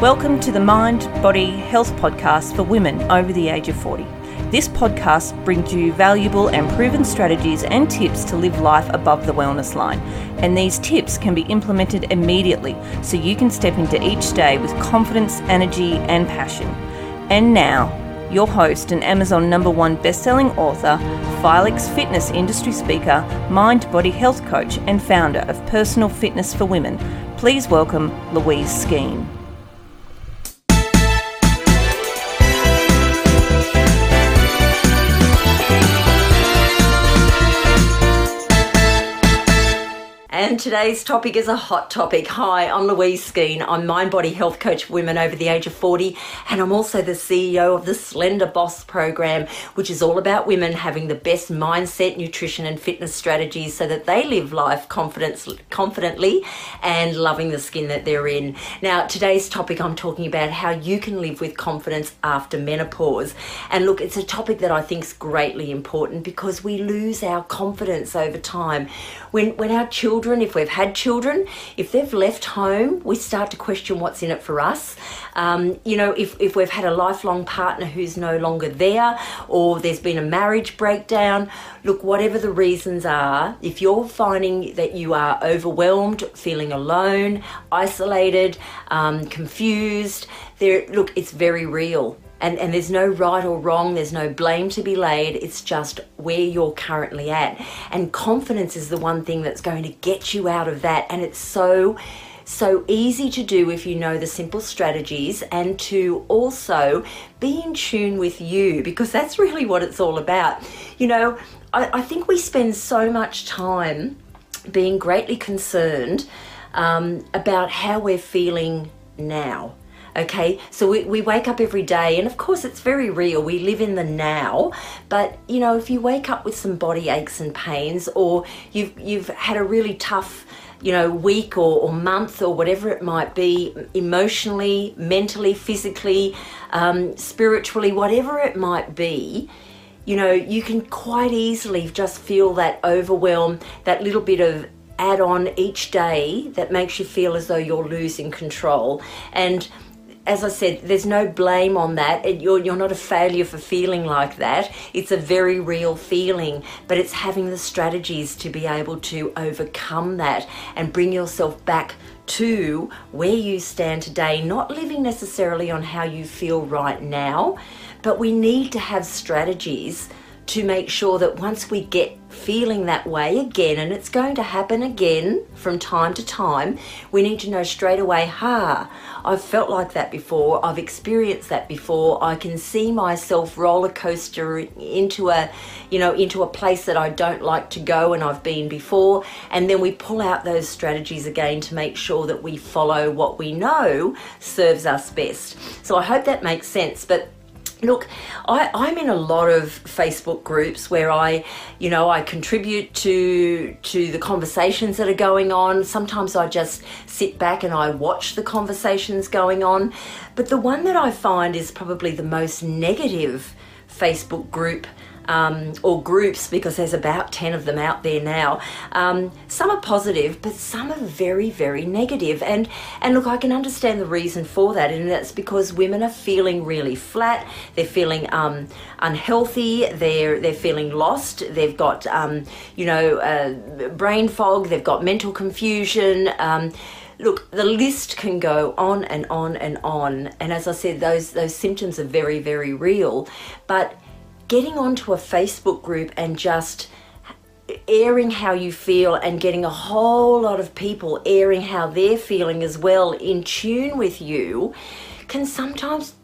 Welcome to the Mind Body Health Podcast for women over the age of 40. This podcast brings you valuable and proven strategies and tips to live life above the wellness line. And these tips can be implemented immediately so you can step into each day with confidence, energy, and passion. And now, your host and Amazon number one best-selling author, FILEX fitness industry speaker, mind body health coach, and founder of Personal Fitness for Women. Please welcome Louise Skene. Today's topic is a hot topic. Hi, I'm Louise Skeen. I'm mind body health coach for women over the age of 40, and I'm also the CEO of the Slender Boss program, which is all about women having the best mindset, nutrition, and fitness strategies so that they live life confidence, confidently and loving the skin that they're in. Now, today's topic, I'm talking about how you can live with confidence after menopause. And look, it's a topic that I think is greatly important because we lose our confidence over time. When, when our children, if we've had children, if they've left home, we start to question what's in it for us. Um, you know, if, if we've had a lifelong partner who's no longer there, or there's been a marriage breakdown, look, whatever the reasons are, if you're finding that you are overwhelmed, feeling alone, isolated, um, confused, there, look, it's very real and, and there's no right or wrong, there's no blame to be laid, it's just where you're currently at. And confidence is the one thing that's going to get you out of that. And it's so, so easy to do if you know the simple strategies and to also be in tune with you because that's really what it's all about. You know, I, I think we spend so much time being greatly concerned um, about how we're feeling now Okay, so we, we wake up every day, and of course, it's very real. We live in the now, but you know, if you wake up with some body aches and pains, or you've you've had a really tough you know, week or, or, month or whatever it might be, emotionally, mentally, physically, um, spiritually, whatever it might be, you know, you can quite easily just feel that overwhelm, that little bit of add on each day that makes you feel as though you're losing control. And as I said, there's no blame on that. You're, you're not a failure for feeling like that. It's a very real feeling, but it's having the strategies to be able to overcome that and bring yourself back to where you stand today, not living necessarily on how you feel right now, but we need to have strategies to make sure that once we get feeling that way again, and it's going to happen again from time to time, we need to know straight away, ha, I've felt like that before, I've experienced that before, I can see myself roller coaster into a, you know, into a place that I don't like to go and I've been before, and then we pull out those strategies again to make sure that we follow what we know serves us best. So I hope that makes sense, but Look, I, I'm in a lot of Facebook groups where I, you know, I contribute to to the conversations that are going on. Sometimes I just sit back and I watch the conversations going on. But the one that I find is probably the most negative Facebook group um, or groups because there's about 10 of them out there now. Um, some are positive, but some are very, very negative. And, and look, I can understand the reason for that, and that's because women are feeling really flat, they're feeling um, unhealthy, they're, they're feeling lost, they've got, um, you know, uh, brain fog, they've got mental confusion. Um, look, the list can go on and on and on. And as I said, those those symptoms are very, very real. But getting onto a Facebook group and just airing how you feel and getting a whole lot of people airing how they're feeling as well in tune with you can sometimes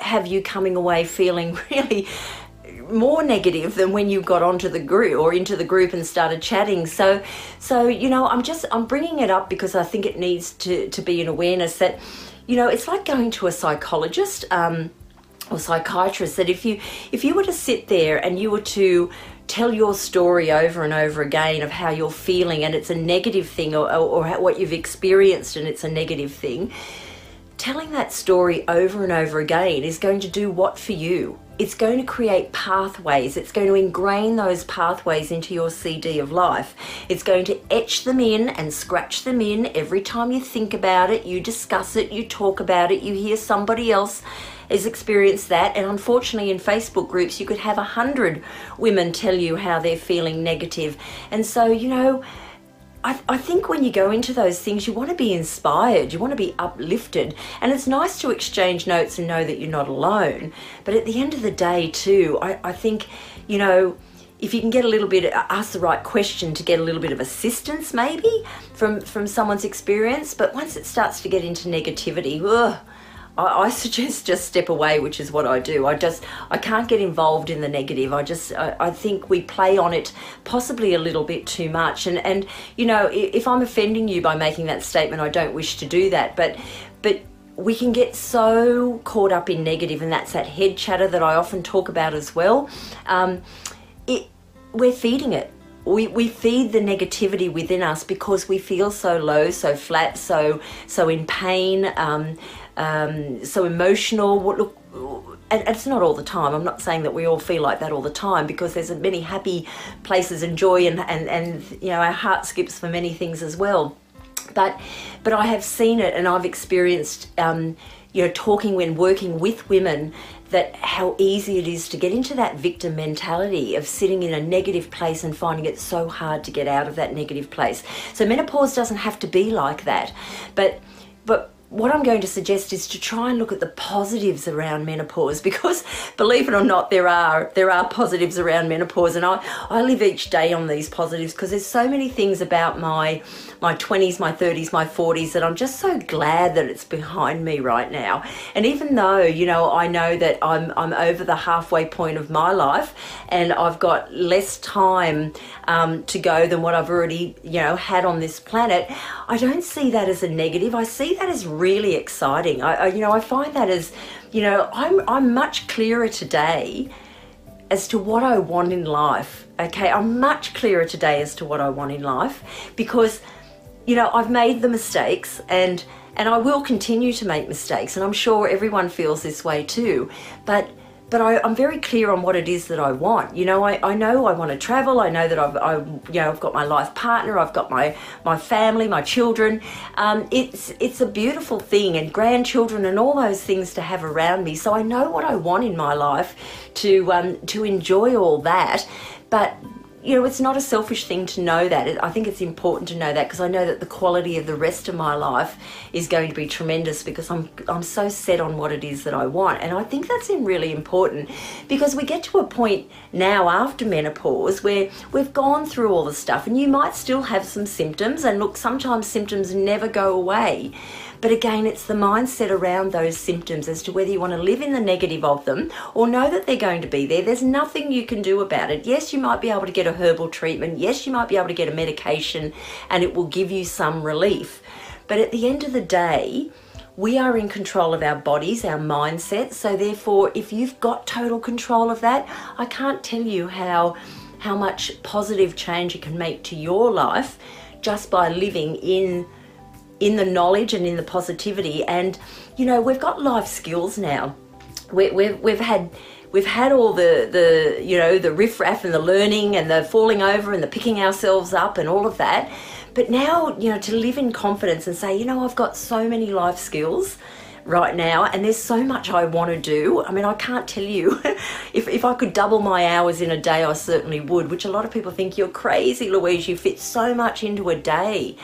have you coming away feeling really more negative than when you got onto the group or into the group and started chatting. So so you know i'm just i'm bringing it up because i think it needs to to be an awareness that you know it's like going to a psychologist um, or psychiatrists that if you if you were to sit there and you were to tell your story over and over again of how you're feeling and it's a negative thing or, or, or what you've experienced and it's a negative thing telling that story over and over again is going to do what for you it's going to create pathways. It's going to ingrain those pathways into your CD of life. It's going to etch them in and scratch them in every time you think about it, you discuss it, you talk about it, you hear somebody else has experienced that. And unfortunately, in Facebook groups, you could have a hundred women tell you how they're feeling negative. And so, you know, I, I, think when you go into those things, you want to be inspired, you want to be uplifted, and it's nice to exchange notes and know that you're not alone. But at the end of the day, too, I, I think, you know, if you can get a little bit, uh, ask the right question to get a little bit of assistance, maybe from from someone's experience. But once it starts to get into negativity, ugh, I, I, suggest just step away, which is what I do. I just I can't get involved in the negative. I just I, I, think we play on it possibly a little bit too much. And and you know if I'm offending you by making that statement, I don't wish to do that. But but we can get so caught up in negative, and that's that head chatter that I often talk about as well. Um, it we're feeding it we, we feed the negativity within us because we feel so low, so flat, so so in pain. Um, um, so emotional. Look, it's not all the time. I'm not saying that we all feel like that all the time because there's many happy places and joy and, and, and you know our heart skips for many things as well. But but I have seen it and I've experienced um, you know talking when working with women that how easy it is to get into that victim mentality of sitting in a negative place and finding it so hard to get out of that negative place. So menopause doesn't have to be like that, but but what I'm going to suggest is to try and look at the positives around menopause because believe it or not there are there are positives around menopause and I, I live each day on these positives because there's so many things about my my 20s, my 30s, my 40s that I'm just so glad that it's behind me right now. And even though, you know, I know that I'm I'm over the halfway point of my life and I've got less time um, to go than what I've already, you know, had on this planet, I don't see that as a negative. I see that as really exciting. I, I you know, I find that as, you know, I'm I'm much clearer today as to what I want in life. Okay, I'm much clearer today as to what I want in life because you know, I've made the mistakes and and I will continue to make mistakes and I'm sure everyone feels this way too. But but I, am very clear on what it is that I want. You know, I, I know I want to travel. I know that I've, I, you know, I've got my life partner. I've got my, my family, my children. Um, it's, it's a beautiful thing and grandchildren and all those things to have around me. So I know what I want in my life to, um, to enjoy all that. But you know, it's not a selfish thing to know that. I think it's important to know that because I know that the quality of the rest of my life is going to be tremendous because I'm I'm so set on what it is that I want, and I think that's really important because we get to a point now after menopause where we've gone through all the stuff, and you might still have some symptoms, and look, sometimes symptoms never go away. But again, it's the mindset around those symptoms as to whether you want to live in the negative of them or know that they're going to be there. There's nothing you can do about it. Yes, you might be able to get a herbal treatment. Yes, you might be able to get a medication and it will give you some relief. But at the end of the day, we are in control of our bodies, our mindset. So therefore, if you've got total control of that, I can't tell you how how much positive change it can make to your life just by living in in the knowledge and in the positivity. And you know, we've got life skills now. We, we've we've had we've had all the the you know the riffraff and the learning and the falling over and the picking ourselves up and all of that. But now you know to live in confidence and say, you know, I've got so many life skills right now and there's so much I want to do. I mean, I can't tell you. if, if I could double my hours in a day, I certainly would, which a lot of people think you're crazy, Louise. You fit so much into a day.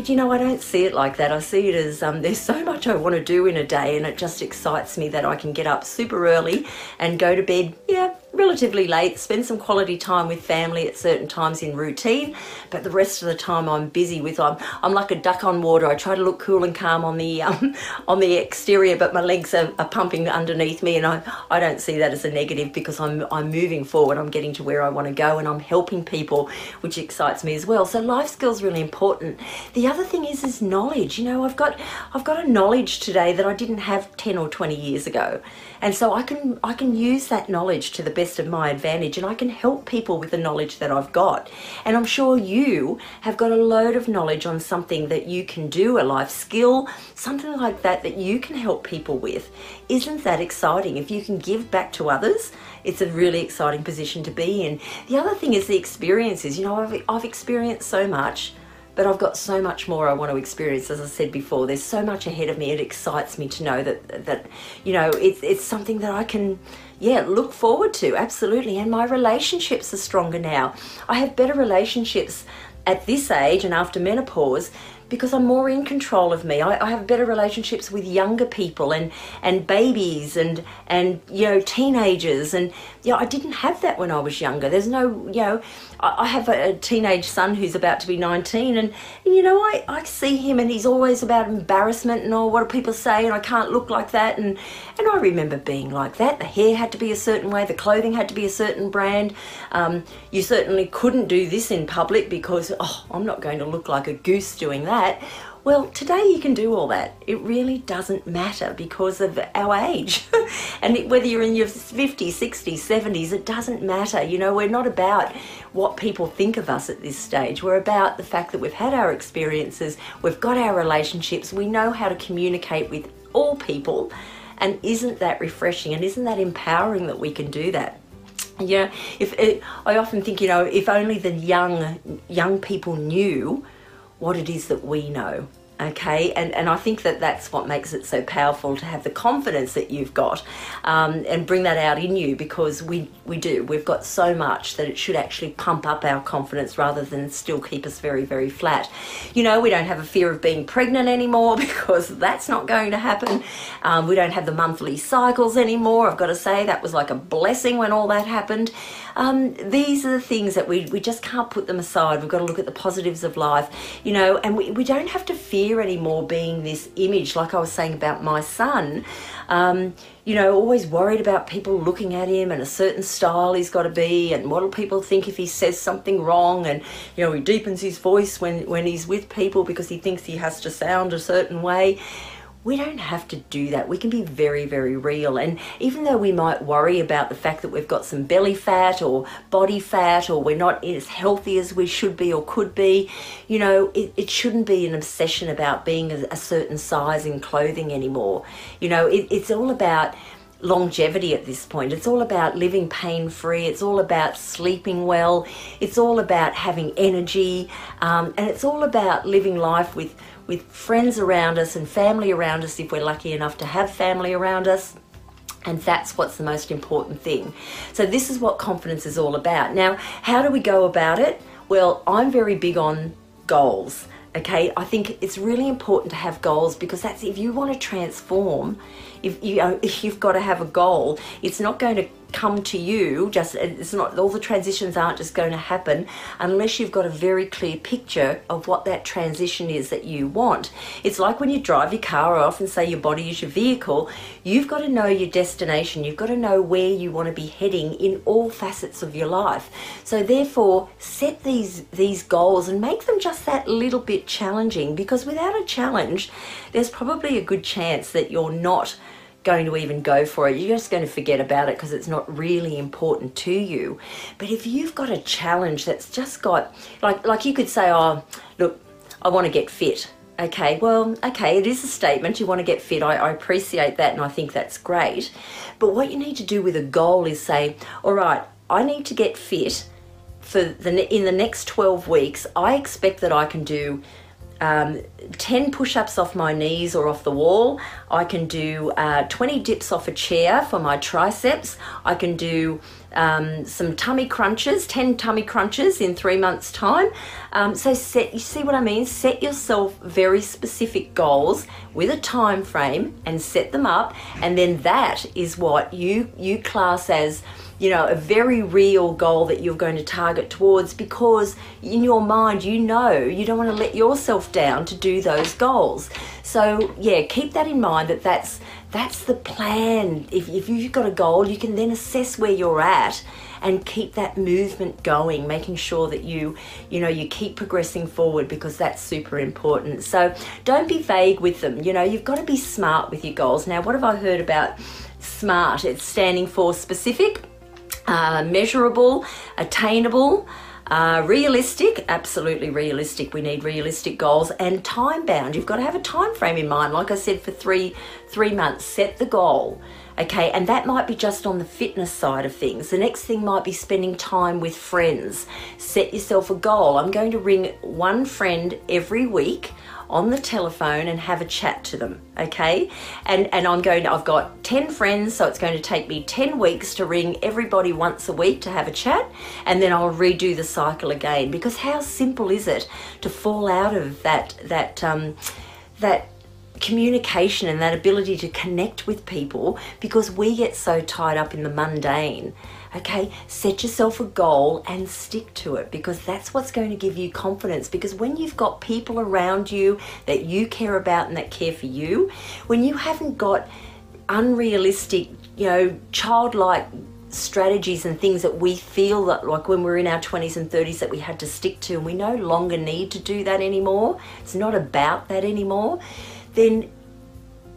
But you know, I don't see it like that. I see it as um, there's so much I want to do in a day, and it just excites me that I can get up super early and go to bed, yeah, relatively late, spend some quality time with family at certain times in routine, but the rest of the time I'm busy with I'm I'm like a duck on water. I try to look cool and calm on the um, on the exterior, but my legs are, are pumping underneath me, and I I don't see that as a negative because I'm I'm moving forward. I'm getting to where I want to go, and I'm helping people, which excites me as well. So life skills really important. The other thing is is knowledge. You know, I've got I've got a knowledge today that I didn't have ten or twenty years ago, and so I can I can use that knowledge to the best of my advantage and I can help people with the knowledge that I've got. And I'm sure you have got a load of knowledge on something that you can do, a life skill, something like that that you can help people with. Isn't that exciting? If you can give back to others, it's a really exciting position to be in. The other thing is the experiences. You know, I've, I've experienced so much but I've got so much more I want to experience. As I said before, there's so much ahead of me. It excites me to know that that you know it's it's something that I can yeah look forward to absolutely. And my relationships are stronger now. I have better relationships at this age and after menopause because I'm more in control of me. I, I, have better relationships with younger people and, and babies and and you know teenagers and know, I didn't have that when I was younger. There's no you know I, I have a, a, teenage son who's about to be 19 and, and you know I, I see him and he's always about embarrassment and all what do people say and I can't look like that and and I remember being like that. The hair had to be a certain way, the clothing had to be a certain brand. Um, you certainly couldn't do this in public because oh I'm not going to look like a goose doing that. Well, today you can do all that. It really doesn't matter because of our age. and whether you're in your 50s, 60s, 70s, it doesn't matter. You know, we're not about what people think of us at this stage. We're about the fact that we've had our experiences, we've got our relationships, we know how to communicate with all people. And isn't that refreshing and isn't that empowering that we can do that? Yeah, if it, I often think, you know, if only the young young people knew what it is that we know okay? And and i think that that's what makes it so powerful to have the confidence that you've got um, and bring that out in you because we we do. We've got so much that it should actually pump up our confidence rather than still keep us very very flat. You know we don't have a fear of being pregnant anymore because that's not going to happen. Um, we don't have the monthly cycles anymore. I've got to say that was like a blessing when all that happened. Um, these are the things that we, we just can't put them aside. We've got to look at the positives of life, you know, and we, we don't have to fear anymore being this image, like I was saying about my son. Um, you know, always worried about people looking at him and a certain style he's got to be, and what will people think if he says something wrong? And you know, he deepens his voice when when he's with people because he thinks he has to sound a certain way we don't have to do that. We can be very, very real. And even though we might worry about the fact that we've got some belly fat or body fat or we're not as healthy as we should be or could be, you know, it, it shouldn't be an obsession about being a, a certain size in clothing anymore. You know, it, it's all about longevity at this point. It's all about living pain free. It's all about sleeping well. It's all about having energy. Um, and it's all about living life with with friends around us and family around us if we're lucky enough to have family around us. And that's what's the most important thing. So, this is what confidence is all about. Now, how do we go about it? Well, I'm very big on goals. Okay, I think it's really important to have goals because that's if you want to transform, if you know, if you've got to have a goal, it's not going to come to you just it's not all the transitions aren't just going to happen unless you've got a very clear picture of what that transition is that you want. It's like when you drive your car off and say your body is your vehicle you've got to know your destination. You've got to know where you want to be heading in all facets of your life. So therefore set these these goals and make them just that little bit challenging because without a challenge there's probably a good chance that you're not going to even go for it. You're just going to forget about it because it's not really important to you. But if you've got a challenge that's just got like like you could say, "Oh, look, I want to get fit." Okay, well, okay, it is a statement. You want to get fit. I, I appreciate that and I think that's great. But what you need to do with a goal is say, all right, I need to get fit for the in the next 12 weeks. I expect that I can do um, 10 push ups off my knees or off the wall. I can do uh, 20 dips off a chair for my triceps. I can do um, some tummy crunches, 10 tummy crunches in three months' time. Um, so, set, you see what I mean? Set yourself very specific goals with a time frame and set them up, and then that is what you, you class as you know, a very real goal that you're going to target towards because in your mind you know you don't want to let yourself down to do those goals. So, yeah, keep that in mind that that's that's the plan. If, if you've got a goal, you can then assess where you're at and keep that movement going, making sure that you, you know, you keep progressing forward because that's super important. So don't be vague with them. You know, you've got to be smart with your goals. Now, what have I heard about SMART? It's standing for specific, uh, measurable, attainable. Uh, realistic, absolutely realistic. We need realistic goals and time bound. You've got to have a time frame in mind. Like I said, for three three months, set the goal. Okay, and that might be just on the fitness side of things. The next thing might be spending time with friends. Set yourself a goal. I'm going to ring one friend every week on the telephone and have a chat to them okay? And and i'm going to, i've got 10 friends so it's going to take me 10 weeks to ring everybody once a week to have a chat and then i'll redo the cycle again. Because how simple is it to fall out of that that um, that communication and that ability to connect with people because we get so tied up in the mundane. Okay, set yourself a goal and stick to it because that's what's going to give you confidence. Because when you've got people around you that you care about and that care for you, when you haven't got unrealistic, you know, childlike strategies and things that we feel that like when we're in our 20s and 30s that we had to stick to and we no longer need to do that anymore it's not about that anymore then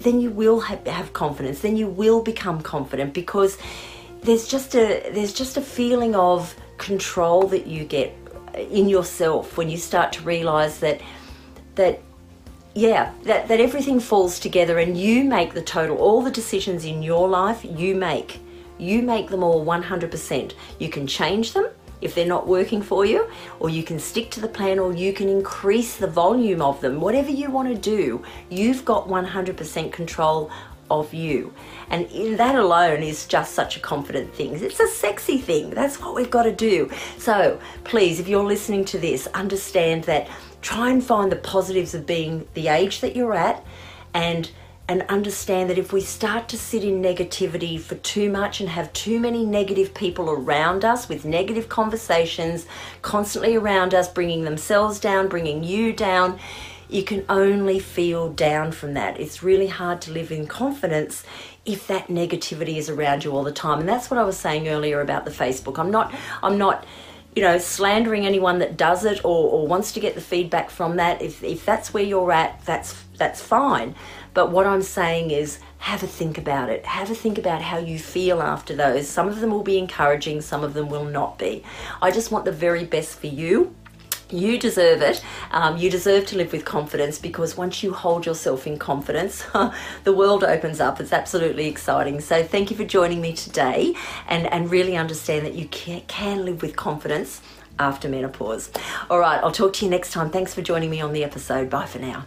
then you will have, have confidence. Then you will become confident because there's just a there's just a feeling of control that you get uh, in yourself when you start to realize that that yeah that, that everything falls together and you make the total all the decisions in your life you make you make them all 100% you can change them if they're not working for you, or you can stick to the plan, or you can increase the volume of them. Whatever you want to do, you've got 100% control of you. And that alone is just such a confident thing. It's a sexy thing. That's what we've got to do. So please, if you're listening to this, understand that try and find the positives of being the age that you're at and and understand that if we start to sit in negativity for too much and have too many negative people around us with negative conversations constantly around us, bringing themselves down, bringing you down, you can only feel down from that. It's really hard to live in confidence if that negativity is around you all the time. And that's what I was saying earlier about the Facebook. I'm not, I'm not you know, slandering anyone that does it or, or wants to get the feedback from that. If, if that's where you're at, that's that's fine. But what I'm saying is have a think about it. Have a think about how you feel after those. Some of them will be encouraging, some of them will not be. I just want the very best for you. You deserve it. Um, you deserve to live with confidence because once you hold yourself in confidence, the world opens up. It's absolutely exciting. So, thank you for joining me today and, and really understand that you can, can live with confidence after menopause. All right, I'll talk to you next time. Thanks for joining me on the episode. Bye for now.